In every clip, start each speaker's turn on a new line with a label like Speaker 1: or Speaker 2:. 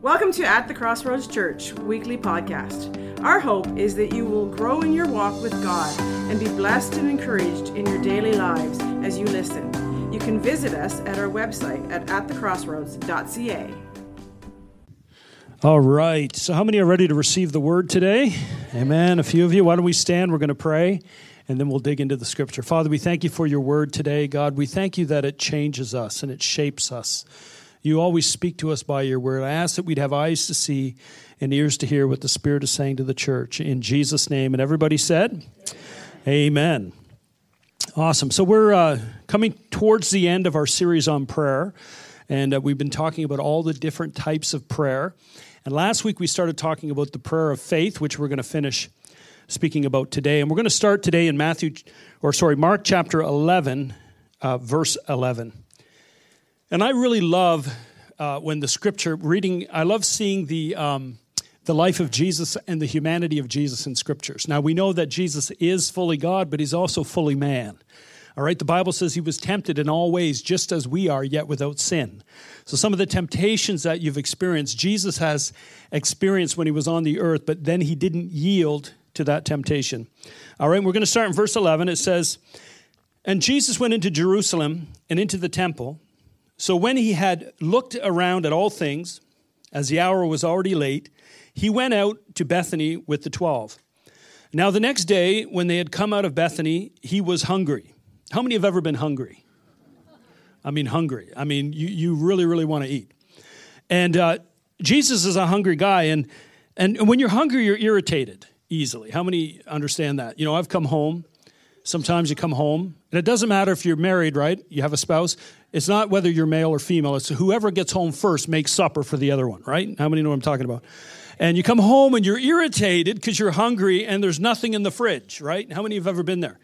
Speaker 1: Welcome to At the Crossroads Church weekly podcast. Our hope is that you will grow in your walk with God and be blessed and encouraged in your daily lives as you listen. You can visit us at our website at atthecrossroads.ca.
Speaker 2: All right. So, how many are ready to receive the word today? Amen. A few of you. Why don't we stand? We're going to pray and then we'll dig into the scripture. Father, we thank you for your word today. God, we thank you that it changes us and it shapes us. You always speak to us by your word. I ask that we'd have eyes to see and ears to hear what the Spirit is saying to the church. In Jesus' name. And everybody said, Amen. Awesome. So we're uh, coming towards the end of our series on prayer. And uh, we've been talking about all the different types of prayer. And last week we started talking about the prayer of faith, which we're going to finish speaking about today. And we're going to start today in Matthew, or sorry, Mark chapter 11, uh, verse 11. And I really love uh, when the scripture reading, I love seeing the, um, the life of Jesus and the humanity of Jesus in scriptures. Now, we know that Jesus is fully God, but he's also fully man. All right, the Bible says he was tempted in all ways, just as we are, yet without sin. So, some of the temptations that you've experienced, Jesus has experienced when he was on the earth, but then he didn't yield to that temptation. All right, we're going to start in verse 11. It says, And Jesus went into Jerusalem and into the temple. So when he had looked around at all things, as the hour was already late, he went out to Bethany with the twelve. Now, the next day, when they had come out of Bethany, he was hungry. How many have ever been hungry? I mean, hungry. I mean, you, you really, really want to eat. And uh, Jesus is a hungry guy. And, and when you're hungry, you're irritated easily. How many understand that? You know, I've come home. Sometimes you come home, and it doesn't matter if you're married, right? You have a spouse. It's not whether you're male or female. It's whoever gets home first makes supper for the other one, right? How many know what I'm talking about? And you come home and you're irritated because you're hungry and there's nothing in the fridge, right? How many have ever been there?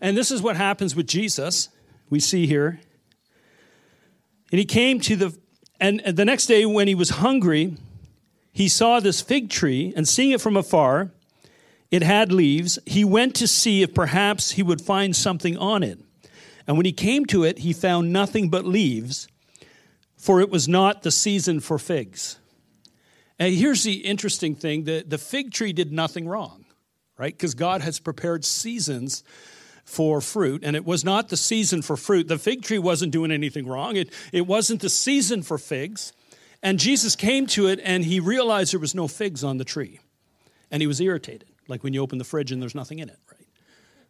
Speaker 2: And this is what happens with Jesus. We see here. And he came to the, and the next day when he was hungry, he saw this fig tree, and seeing it from afar, it had leaves. He went to see if perhaps he would find something on it. And when he came to it, he found nothing but leaves, for it was not the season for figs. And here's the interesting thing the, the fig tree did nothing wrong, right? Because God has prepared seasons for fruit, and it was not the season for fruit. The fig tree wasn't doing anything wrong, it, it wasn't the season for figs. And Jesus came to it and he realized there was no figs on the tree. And he was irritated, like when you open the fridge and there's nothing in it, right?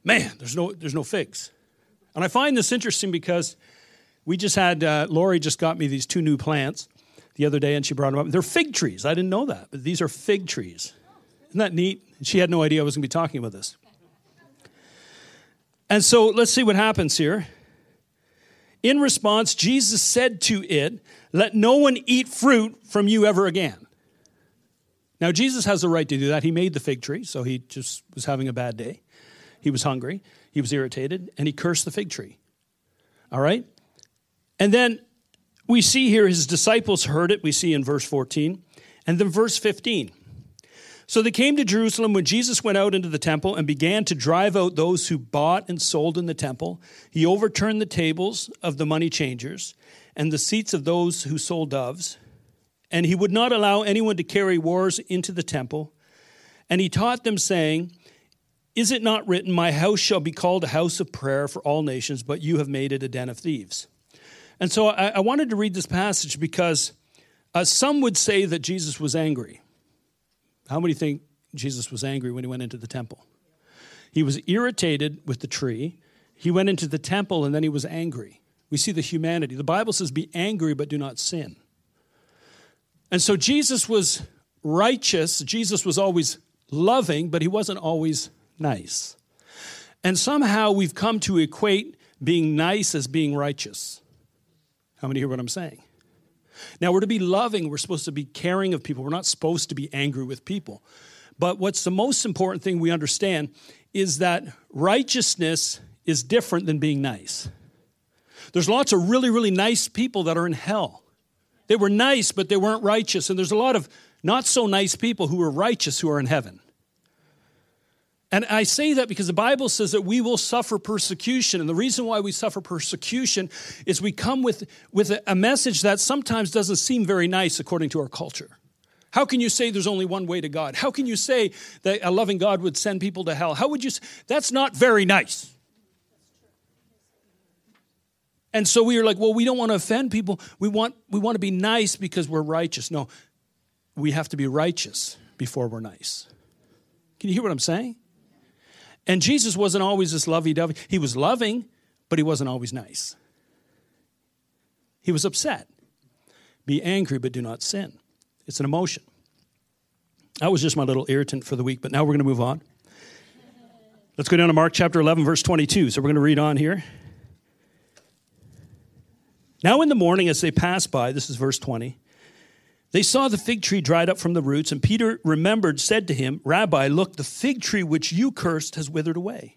Speaker 2: Man, there's no, there's no figs. And I find this interesting because we just had, uh, Lori just got me these two new plants the other day and she brought them up. They're fig trees. I didn't know that, but these are fig trees. Isn't that neat? She had no idea I was going to be talking about this. And so let's see what happens here. In response, Jesus said to it, Let no one eat fruit from you ever again. Now, Jesus has the right to do that. He made the fig tree, so he just was having a bad day. He was hungry. He was irritated and he cursed the fig tree. All right? And then we see here his disciples heard it. We see in verse 14. And then verse 15. So they came to Jerusalem when Jesus went out into the temple and began to drive out those who bought and sold in the temple. He overturned the tables of the money changers and the seats of those who sold doves. And he would not allow anyone to carry wars into the temple. And he taught them, saying, is it not written, My house shall be called a house of prayer for all nations, but you have made it a den of thieves? And so I, I wanted to read this passage because uh, some would say that Jesus was angry. How many think Jesus was angry when he went into the temple? He was irritated with the tree. He went into the temple and then he was angry. We see the humanity. The Bible says, Be angry, but do not sin. And so Jesus was righteous. Jesus was always loving, but he wasn't always nice. And somehow we've come to equate being nice as being righteous. How many hear what I'm saying? Now, we're to be loving, we're supposed to be caring of people, we're not supposed to be angry with people. But what's the most important thing we understand is that righteousness is different than being nice. There's lots of really, really nice people that are in hell. They were nice, but they weren't righteous. And there's a lot of not so nice people who are righteous who are in heaven. And I say that because the Bible says that we will suffer persecution. And the reason why we suffer persecution is we come with, with a message that sometimes doesn't seem very nice according to our culture. How can you say there's only one way to God? How can you say that a loving God would send people to hell? How would you? That's not very nice. And so we are like, well, we don't want to offend people. We want, we want to be nice because we're righteous. No, we have to be righteous before we're nice. Can you hear what I'm saying? And Jesus wasn't always this lovey dovey. He was loving, but he wasn't always nice. He was upset. Be angry, but do not sin. It's an emotion. That was just my little irritant for the week, but now we're going to move on. Let's go down to Mark chapter 11, verse 22. So we're going to read on here. Now, in the morning, as they passed by, this is verse 20, they saw the fig tree dried up from the roots, and Peter remembered, said to him, Rabbi, look, the fig tree which you cursed has withered away.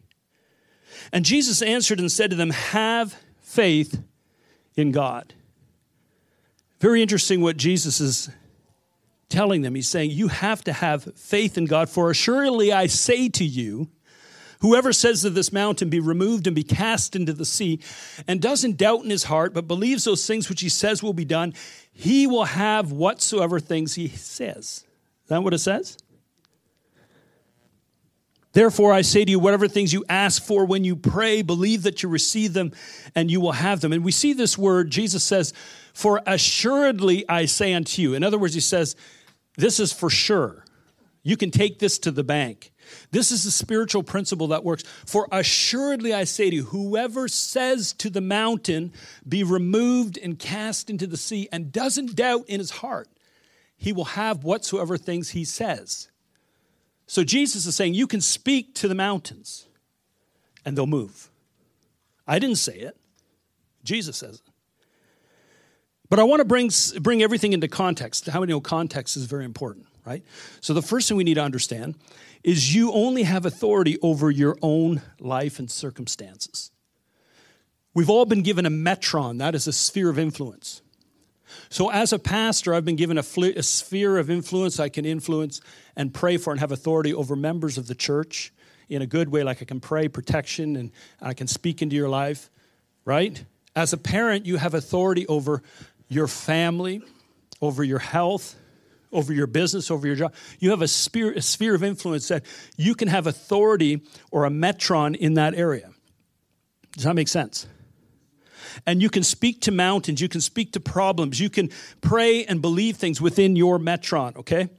Speaker 2: And Jesus answered and said to them, Have faith in God. Very interesting what Jesus is telling them. He's saying, You have to have faith in God, for assuredly I say to you, Whoever says to this mountain, Be removed and be cast into the sea, and doesn't doubt in his heart, but believes those things which he says will be done, he will have whatsoever things he says. Is that what it says? Therefore, I say to you, whatever things you ask for when you pray, believe that you receive them and you will have them. And we see this word, Jesus says, For assuredly I say unto you. In other words, he says, This is for sure. You can take this to the bank. This is a spiritual principle that works. For assuredly I say to you, whoever says to the mountain, be removed and cast into the sea, and doesn't doubt in his heart, he will have whatsoever things he says. So Jesus is saying, you can speak to the mountains and they'll move. I didn't say it, Jesus says it. But I want to bring, bring everything into context. How many know context is very important, right? So the first thing we need to understand is you only have authority over your own life and circumstances. We've all been given a metron, that is a sphere of influence. So, as a pastor, I've been given a, fl- a, sphere of influence I can influence and pray for and have authority over members of the church in a good way, like I can pray protection and I can speak into your life, right? As a parent, you have authority over your family, over your health, over your business, over your job. You have a sphere, a sphere of influence that you can have authority or a metron in that area. Does that make sense? And you can speak to mountains, you can speak to problems, you can pray and believe things within your metron, okay?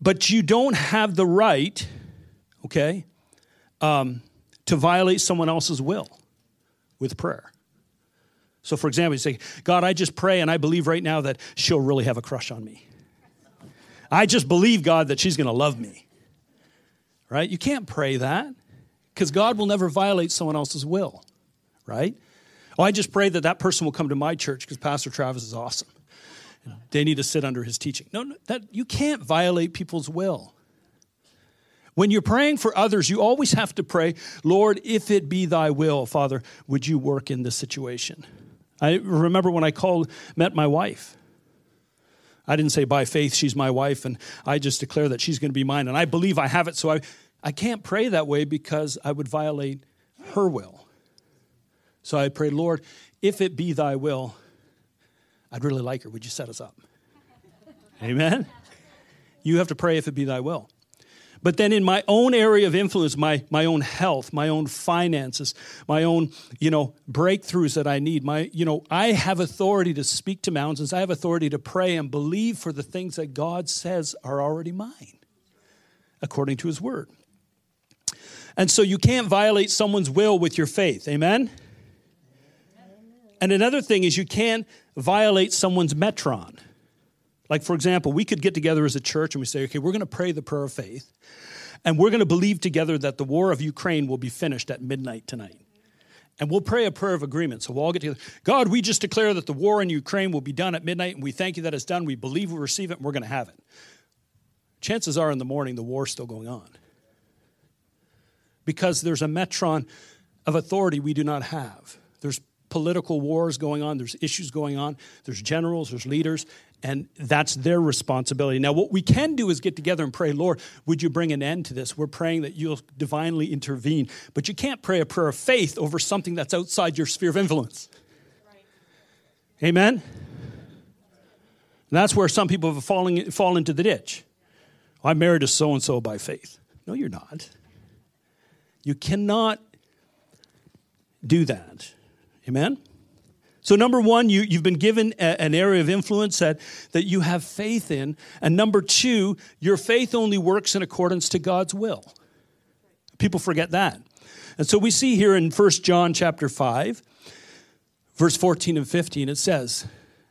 Speaker 2: But you don't have the right, okay, um, to violate someone else's will with prayer. So, for example, you say, God, I just pray and I believe right now that she'll really have a crush on me. I just believe, God, that she's going to love me. Right? You can't pray that because God will never violate someone else's will. Right? Oh, I just pray that that person will come to my church because Pastor Travis is awesome. They need to sit under his teaching. No, no, that you can't violate people's will. When you're praying for others, you always have to pray, Lord, if it be thy will, Father, would you work in this situation? I remember when I called, met my wife. I didn't say by faith she's my wife and I just declare that she's going to be mine and I believe I have it. So I, I can't pray that way because I would violate her will. So I pray, Lord, if it be thy will, I'd really like her. Would you set us up? Amen? You have to pray if it be thy will. But then in my own area of influence, my, my own health, my own finances, my own, you know, breakthroughs that I need, my, you know, I have authority to speak to mountains. I have authority to pray and believe for the things that God says are already mine, according to his word. And so you can't violate someone's will with your faith. Amen? And another thing is you can't violate someone's metron. Like, for example, we could get together as a church and we say, okay, we're going to pray the prayer of faith, and we're going to believe together that the war of Ukraine will be finished at midnight tonight. And we'll pray a prayer of agreement. So we'll all get together. God, we just declare that the war in Ukraine will be done at midnight, and we thank you that it's done. We believe we receive it, and we're going to have it. Chances are in the morning, the war's still going on. Because there's a metron of authority we do not have. There's political wars going on, there's issues going on, there's generals, there's leaders, and that's their responsibility. Now, what we can do is get together and pray, Lord, would you bring an end to this? We're praying that you'll divinely intervene. But you can't pray a prayer of faith over something that's outside your sphere of influence. Right. Amen? And that's where some people have fallen, fall into the ditch. I'm married to so and so by faith. No, you're not. You cannot do that. Amen? So, number one, you, you've been given a, an area of influence that, that you have faith in. And number two, your faith only works in accordance to God's will. People forget that. And so we see here in 1 John chapter 5, verse 14 and 15, it says,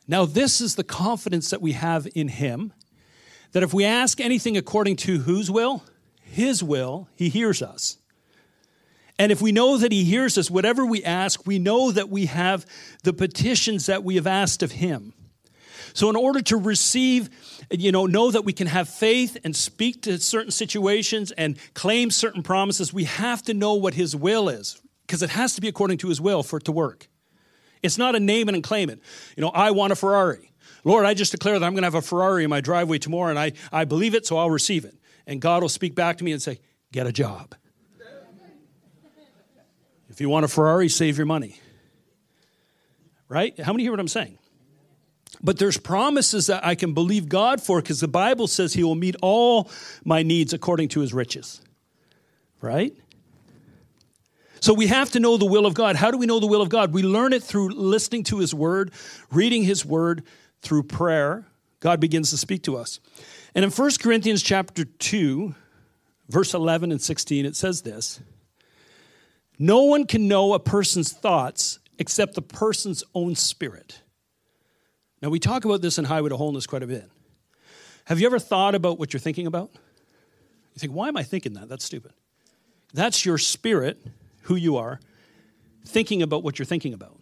Speaker 2: Now this is the confidence that we have in him, that if we ask anything according to whose will? His will, he hears us. And if we know that He hears us, whatever we ask, we know that we have the petitions that we have asked of Him. So, in order to receive, you know, know that we can have faith and speak to certain situations and claim certain promises, we have to know what His will is because it has to be according to His will for it to work. It's not a name it and claim it. You know, I want a Ferrari. Lord, I just declare that I'm going to have a Ferrari in my driveway tomorrow and I, I believe it, so I'll receive it. And God will speak back to me and say, Get a job. If you want a Ferrari, save your money. Right? How many hear what I'm saying? But there's promises that I can believe God for because the Bible says He will meet all my needs according to His riches. Right? So we have to know the will of God. How do we know the will of God? We learn it through listening to His Word, reading His Word, through prayer. God begins to speak to us. And in 1 Corinthians chapter 2, verse 11 and 16, it says this. No one can know a person's thoughts except the person's own spirit. Now, we talk about this in Highway to Wholeness quite a bit. Have you ever thought about what you're thinking about? You think, why am I thinking that? That's stupid. That's your spirit, who you are, thinking about what you're thinking about.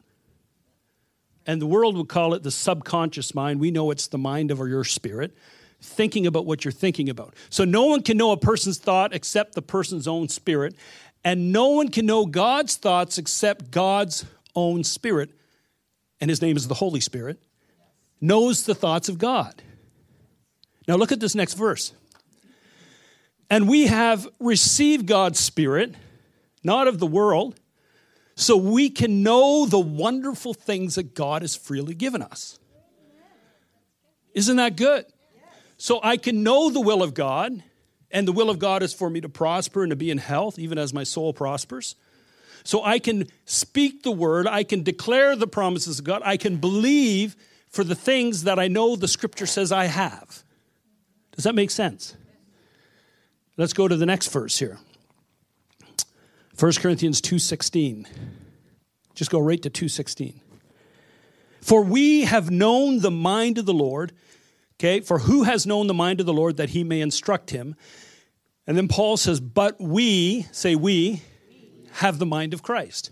Speaker 2: And the world would call it the subconscious mind. We know it's the mind of your spirit, thinking about what you're thinking about. So no one can know a person's thought except the person's own spirit. And no one can know God's thoughts except God's own spirit, and his name is the Holy Spirit, knows the thoughts of God. Now look at this next verse. And we have received God's Spirit, not of the world, so we can know the wonderful things that God has freely given us. Isn't that good? So I can know the will of God and the will of God is for me to prosper and to be in health, even as my soul prospers. So I can speak the word, I can declare the promises of God, I can believe for the things that I know the scripture says I have. Does that make sense? Let's go to the next verse here. 1 Corinthians 2:16. Just go right to 2:16. For we have known the mind of the Lord, Okay, for who has known the mind of the Lord that he may instruct him? And then Paul says, But we, say we, have the mind of Christ.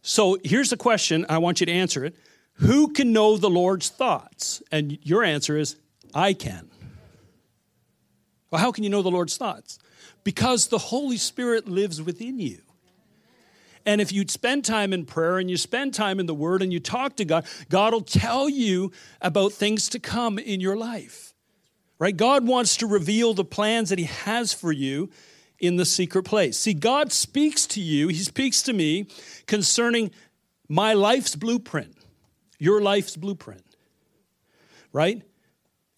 Speaker 2: So here's the question. I want you to answer it. Who can know the Lord's thoughts? And your answer is, I can. Well, how can you know the Lord's thoughts? Because the Holy Spirit lives within you. And if you spend time in prayer and you spend time in the Word and you talk to God, God will tell you about things to come in your life. Right? God wants to reveal the plans that He has for you in the secret place. See, God speaks to you, He speaks to me concerning my life's blueprint, your life's blueprint. Right?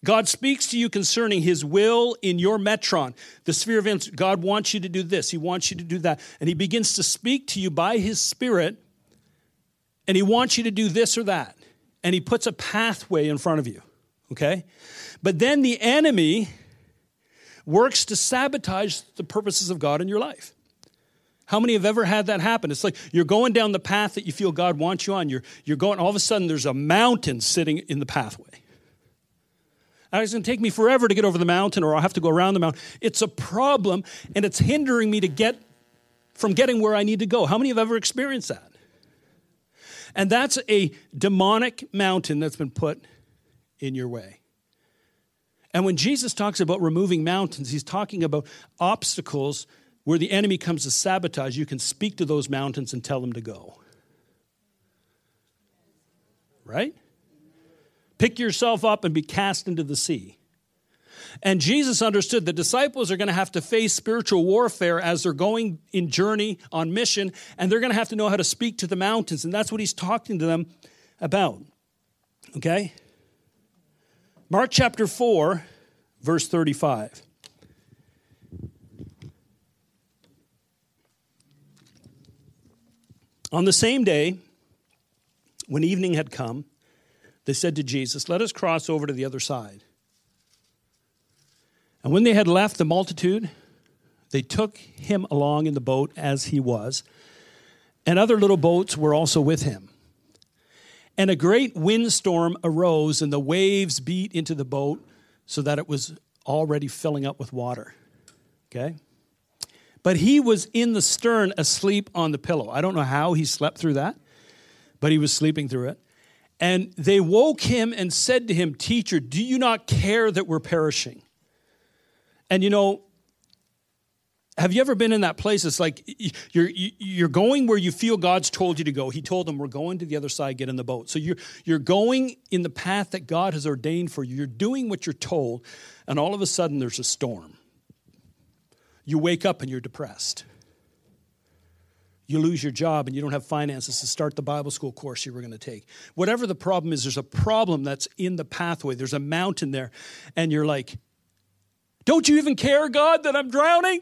Speaker 2: God speaks to you concerning his will in your metron, the sphere of influence. God wants you to do this, he wants you to do that. And he begins to speak to you by his spirit, and he wants you to do this or that. And he puts a pathway in front of you, okay? But then the enemy works to sabotage the purposes of God in your life. How many have ever had that happen? It's like you're going down the path that you feel God wants you on. You're, you're going, all of a sudden, there's a mountain sitting in the pathway. It's going to take me forever to get over the mountain, or I'll have to go around the mountain. It's a problem, and it's hindering me to get from getting where I need to go. How many have ever experienced that? And that's a demonic mountain that's been put in your way. And when Jesus talks about removing mountains, he's talking about obstacles where the enemy comes to sabotage. You can speak to those mountains and tell them to go. Right? Pick yourself up and be cast into the sea. And Jesus understood the disciples are going to have to face spiritual warfare as they're going in journey on mission, and they're going to have to know how to speak to the mountains. And that's what he's talking to them about. Okay? Mark chapter 4, verse 35. On the same day, when evening had come, they said to Jesus, Let us cross over to the other side. And when they had left the multitude, they took him along in the boat as he was, and other little boats were also with him. And a great windstorm arose, and the waves beat into the boat so that it was already filling up with water. Okay? But he was in the stern asleep on the pillow. I don't know how he slept through that, but he was sleeping through it. And they woke him and said to him, Teacher, do you not care that we're perishing? And you know, have you ever been in that place? It's like you're, you're going where you feel God's told you to go. He told them, We're going to the other side, get in the boat. So you're, you're going in the path that God has ordained for you. You're doing what you're told, and all of a sudden there's a storm. You wake up and you're depressed. You lose your job and you don't have finances to start the Bible school course you were going to take. Whatever the problem is, there's a problem that's in the pathway. There's a mountain there, and you're like, Don't you even care, God, that I'm drowning?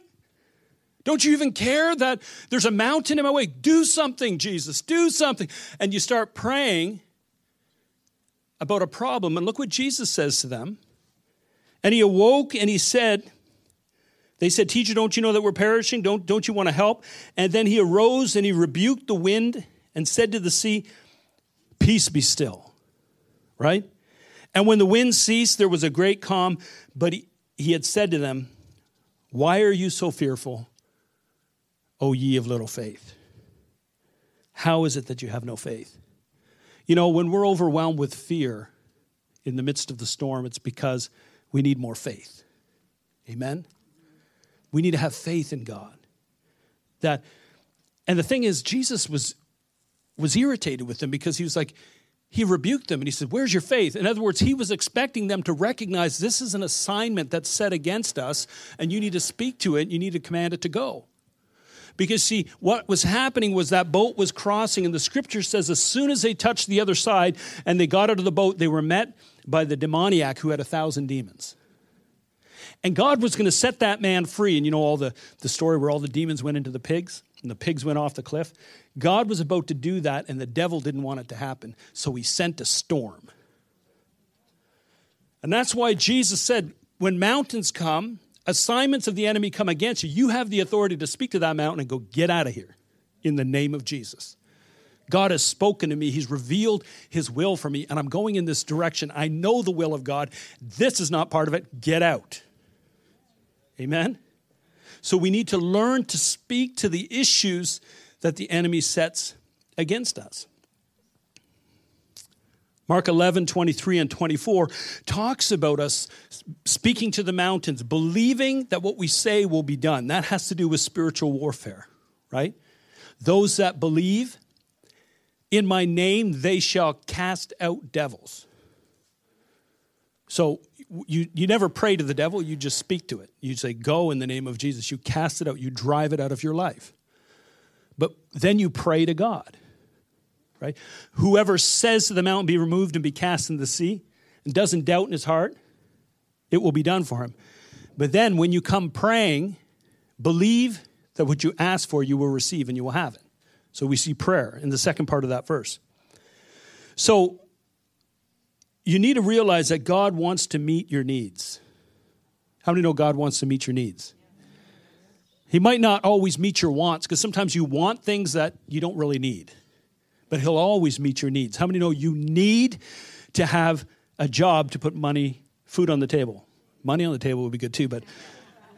Speaker 2: Don't you even care that there's a mountain in my way? Do something, Jesus, do something. And you start praying about a problem. And look what Jesus says to them. And he awoke and he said, They said, Teacher, don't you know that we're perishing? Don't, don't you want to help? And then he arose and he rebuked the wind and said to the sea, Peace be still. Right? And when the wind ceased, there was a great calm. But he, he had said to them, Why are you so fearful? O ye of little faith. How is it that you have no faith? You know, when we're overwhelmed with fear in the midst of the storm, it's because we need more faith. Amen? We need to have faith in God. That, and the thing is, Jesus was, was irritated with them because he was like, he rebuked them and he said, Where's your faith? In other words, he was expecting them to recognize this is an assignment that's set against us, and you need to speak to it, you need to command it to go. Because, see, what was happening was that boat was crossing, and the scripture says as soon as they touched the other side and they got out of the boat, they were met by the demoniac who had a thousand demons. And God was going to set that man free. And you know all the, the story where all the demons went into the pigs and the pigs went off the cliff? God was about to do that, and the devil didn't want it to happen. So he sent a storm. And that's why Jesus said, when mountains come, assignments of the enemy come against you, you have the authority to speak to that mountain and go, get out of here in the name of Jesus. God has spoken to me. He's revealed his will for me, and I'm going in this direction. I know the will of God. This is not part of it. Get out. Amen? So we need to learn to speak to the issues that the enemy sets against us. Mark 11, 23 and 24 talks about us speaking to the mountains, believing that what we say will be done. That has to do with spiritual warfare, right? Those that believe in my name, they shall cast out devils. So you, you never pray to the devil, you just speak to it. You say, Go in the name of Jesus. You cast it out, you drive it out of your life. But then you pray to God right? Whoever says to the mountain, be removed and be cast in the sea, and doesn't doubt in his heart, it will be done for him. But then when you come praying, believe that what you ask for, you will receive and you will have it. So we see prayer in the second part of that verse. So you need to realize that God wants to meet your needs. How many know God wants to meet your needs? He might not always meet your wants because sometimes you want things that you don't really need but He'll always meet your needs. How many know you need to have a job to put money, food on the table? Money on the table would be good too, but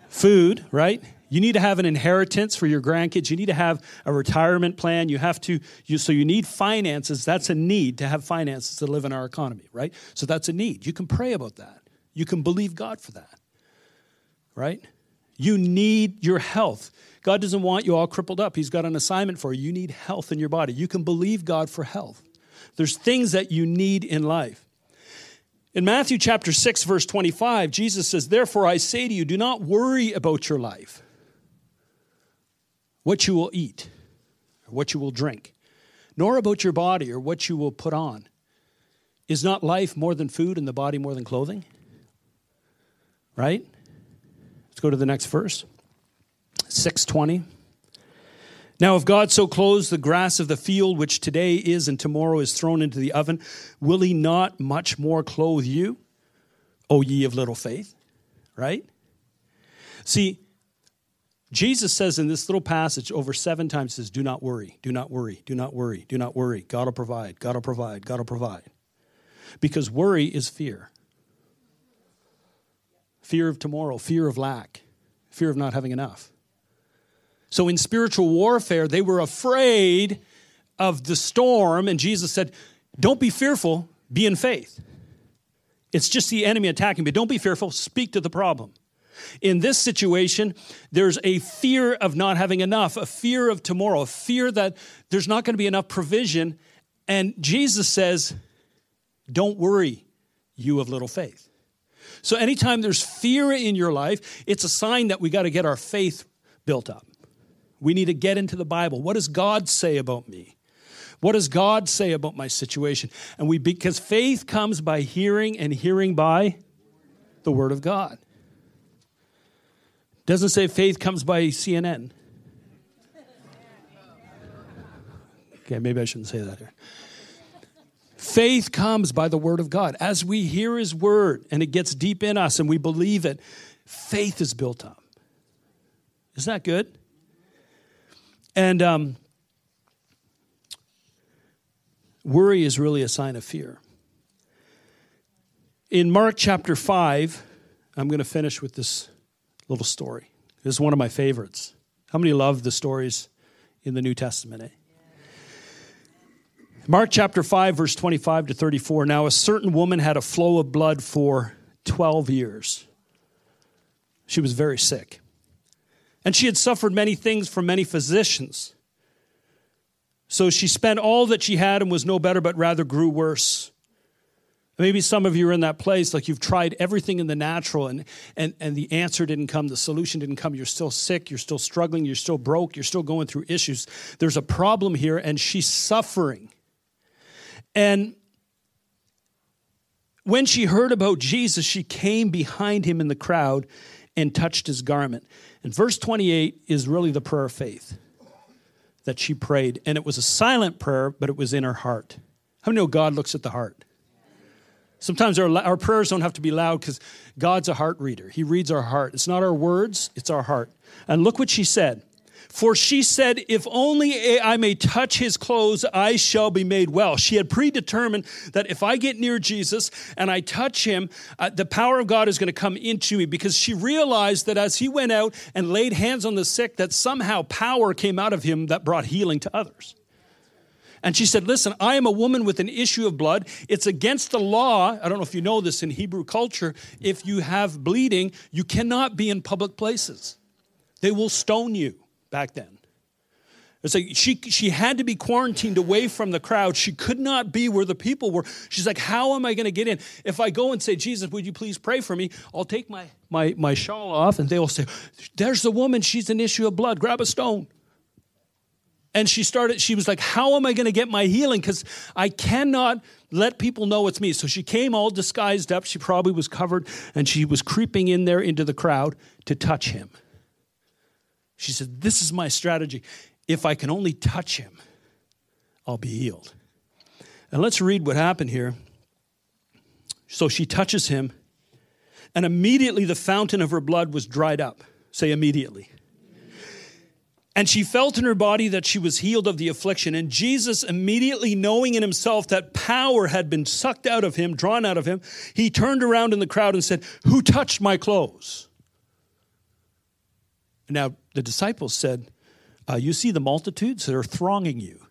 Speaker 2: food, right? You need to have an inheritance for your grandkids. You need to have a retirement plan. You have to, you, so you need finances. That's a need to have finances to live in our economy, right? So that's a need. You can pray about that. You can believe God for that, right? You need your health. God doesn't want you all crippled up. He's got an assignment for you. You need health in your body. You can believe God for health. There's things that you need in life. In Matthew chapter 6 verse 25, Jesus says, "Therefore I say to you, do not worry about your life. What you will eat, or what you will drink, nor about your body or what you will put on. Is not life more than food and the body more than clothing? Right? Let's go to the next verse. 620. Now, if God so clothes the grass of the field, which today is and tomorrow is thrown into the oven, will he not much more clothe you, O ye of little faith? Right? See, Jesus says in this little passage over seven times, says, Do not worry, do not worry, do not worry, do not worry. God will provide, God will provide, God will provide. Because worry is fear fear of tomorrow, fear of lack, fear of not having enough. So in spiritual warfare, they were afraid of the storm, and Jesus said, Don't be fearful, be in faith. It's just the enemy attacking, but don't be fearful, speak to the problem. In this situation, there's a fear of not having enough, a fear of tomorrow, a fear that there's not going to be enough provision. And Jesus says, Don't worry, you of little faith. So, anytime there's fear in your life, it's a sign that we got to get our faith built up. We need to get into the Bible. What does God say about me? What does God say about my situation? And we, because faith comes by hearing and hearing by the Word of God. Doesn't say faith comes by CNN. Okay, maybe I shouldn't say that here. Faith comes by the Word of God. As we hear His Word and it gets deep in us and we believe it, faith is built up. Isn't that good? And um, worry is really a sign of fear. In Mark chapter 5, I'm going to finish with this little story. This is one of my favorites. How many love the stories in the New Testament? Eh? Mark chapter 5, verse 25 to 34. Now, a certain woman had a flow of blood for 12 years. She was very sick. And she had suffered many things from many physicians. So she spent all that she had and was no better, but rather grew worse. Maybe some of you are in that place, like you've tried everything in the natural and, and, and the answer didn't come, the solution didn't come. You're still sick, you're still struggling, you're still broke, you're still going through issues. There's a problem here, and she's suffering. And when she heard about Jesus, she came behind him in the crowd and touched his garment. And verse 28 is really the prayer of faith that she prayed. And it was a silent prayer, but it was in her heart. How many know God looks at the heart? Sometimes our, our prayers don't have to be loud because God's a heart reader. He reads our heart. It's not our words, it's our heart. And look what she said. For she said, If only I may touch his clothes, I shall be made well. She had predetermined that if I get near Jesus and I touch him, uh, the power of God is going to come into me because she realized that as he went out and laid hands on the sick, that somehow power came out of him that brought healing to others. And she said, Listen, I am a woman with an issue of blood. It's against the law. I don't know if you know this in Hebrew culture. If you have bleeding, you cannot be in public places, they will stone you back then. It's like she, she had to be quarantined away from the crowd. She could not be where the people were. She's like, How am I going to get in? If I go and say, Jesus, would you please pray for me? I'll take my, my, my shawl off, and they will say, There's the woman. She's an issue of blood. Grab a stone. And she started, she was like, How am I going to get my healing? Because I cannot let people know it's me. So she came all disguised up. She probably was covered, and she was creeping in there into the crowd to touch him. She said, This is my strategy. If I can only touch him, I'll be healed. And let's read what happened here. So she touches him, and immediately the fountain of her blood was dried up. Say immediately. And she felt in her body that she was healed of the affliction. And Jesus, immediately knowing in himself that power had been sucked out of him, drawn out of him, he turned around in the crowd and said, Who touched my clothes? Now, the disciples said, uh, You see the multitudes that are thronging you.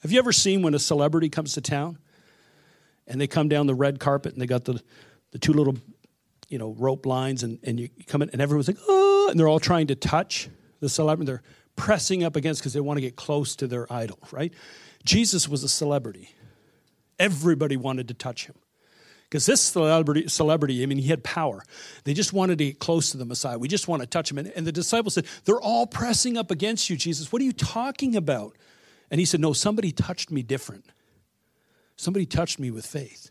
Speaker 2: Have you ever seen when a celebrity comes to town and they come down the red carpet and they got the, the two little you know, rope lines and, and you come in and everyone's like, oh, and they're all trying to touch the celebrity. They're pressing up against because they want to get close to their idol, right? Jesus was a celebrity. Everybody wanted to touch him. Because this celebrity, celebrity, I mean, he had power. They just wanted to get close to the Messiah. We just want to touch him. And, and the disciples said, They're all pressing up against you, Jesus. What are you talking about? And he said, No, somebody touched me different. Somebody touched me with faith.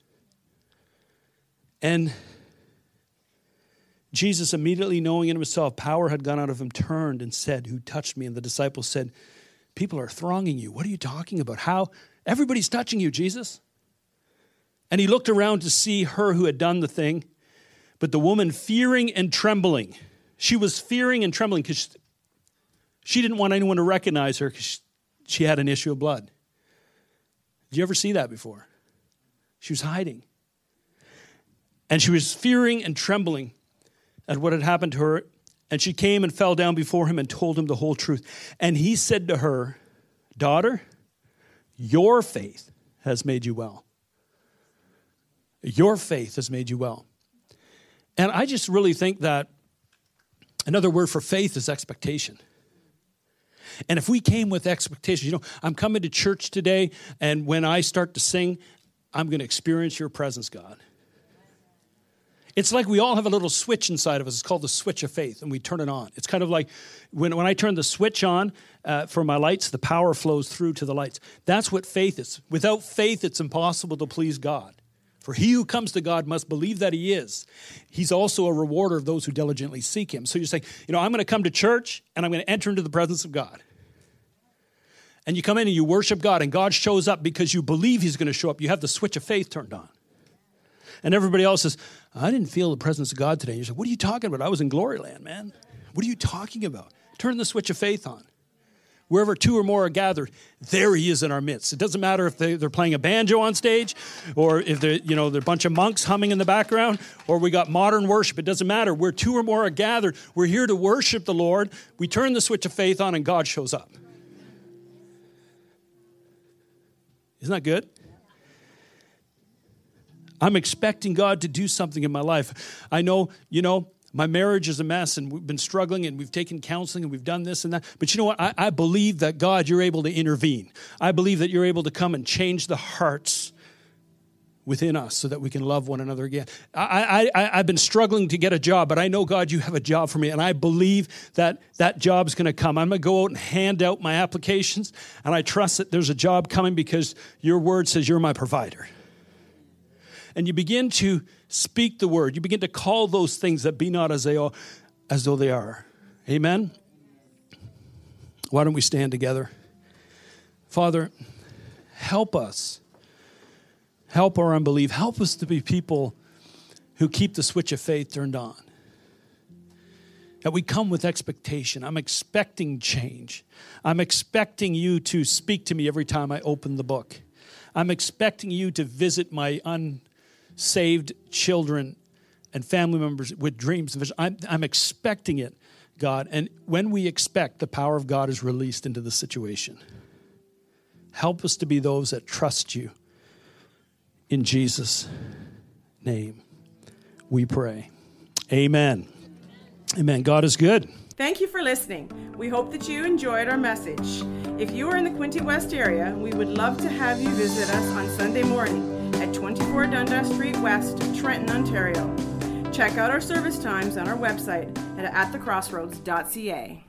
Speaker 2: And Jesus, immediately knowing in himself power had gone out of him, turned and said, Who touched me? And the disciples said, People are thronging you. What are you talking about? How? Everybody's touching you, Jesus. And he looked around to see her who had done the thing. But the woman, fearing and trembling, she was fearing and trembling because she didn't want anyone to recognize her because she had an issue of blood. Did you ever see that before? She was hiding. And she was fearing and trembling at what had happened to her. And she came and fell down before him and told him the whole truth. And he said to her, Daughter, your faith has made you well. Your faith has made you well. And I just really think that another word for faith is expectation. And if we came with expectations, you know, I'm coming to church today, and when I start to sing, I'm going to experience your presence, God. It's like we all have a little switch inside of us. It's called the switch of faith, and we turn it on. It's kind of like when, when I turn the switch on uh, for my lights, the power flows through to the lights. That's what faith is. Without faith, it's impossible to please God. For he who comes to God must believe that he is. He's also a rewarder of those who diligently seek him. So you're saying, you know, I'm going to come to church and I'm going to enter into the presence of God. And you come in and you worship God, and God shows up because you believe he's going to show up. You have the switch of faith turned on. And everybody else says, I didn't feel the presence of God today. And you say, What are you talking about? I was in glory land, man. What are you talking about? Turn the switch of faith on. Wherever two or more are gathered, there he is in our midst. It doesn't matter if they, are playing a banjo on stage or if they're, you know, they're a bunch of monks humming in the background or we got modern worship. It doesn't matter. Where two or more are gathered, we're here to worship the Lord. We turn the switch of faith on and God shows up. Isn't that good? I'm expecting God to do something in my life. I know, you know, my marriage is a mess and we've been struggling and we've taken counseling and we've done this and that. But you know what? I, I believe that God, you're able to intervene. I believe that you're able to come and change the hearts within us so that we can love one another again. I, I, I've been struggling to get a job, but I know, God, you have a job for me, and I believe that that job's going to come. I'm going to go out and hand out my applications, and I trust that there's a job coming because your word says you're my provider and you begin to speak the word. You begin to call those things that be not as they are, as though they are. Amen. Why don't we stand together? Father, help us. Help our unbelief. Help us to be people who keep the switch of faith turned on. That we come with expectation. I'm expecting change. I'm expecting you to speak to me every time I open the book. I'm expecting you to visit my un, saved children and family members with dreams. I'm, I'm expecting it, God. And when we expect, the power of God is released into the situation. Help us to be those that trust you. In Jesus' name, we pray. Amen. Amen. God is good.
Speaker 1: Thank you for listening. We hope that you enjoyed our message. If you are in the Quinte West area, we would love to have you visit us on Sunday morning 24 Dundas Street West, Trenton, Ontario. Check out our service times on our website at atthecrossroads.ca.